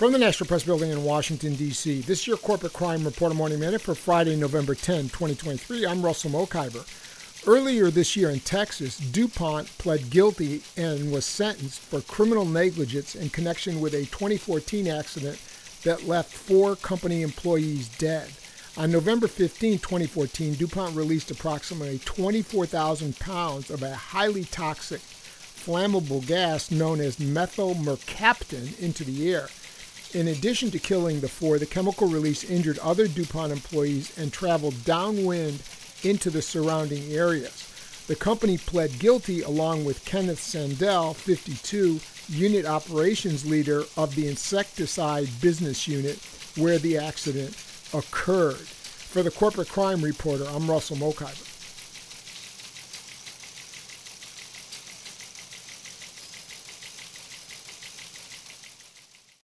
From the National Press Building in Washington, D.C., this is your Corporate Crime Reporter Morning Minute for Friday, November 10, 2023. I'm Russell Mokhiber. Earlier this year in Texas, DuPont pled guilty and was sentenced for criminal negligence in connection with a 2014 accident that left four company employees dead. On November 15, 2014, DuPont released approximately 24,000 pounds of a highly toxic, flammable gas known as methyl mercaptan into the air. In addition to killing the four, the chemical release injured other DuPont employees and traveled downwind into the surrounding areas. The company pled guilty along with Kenneth Sandel, 52, unit operations leader of the insecticide business unit where the accident occurred. For the Corporate Crime Reporter, I'm Russell Mokhiber.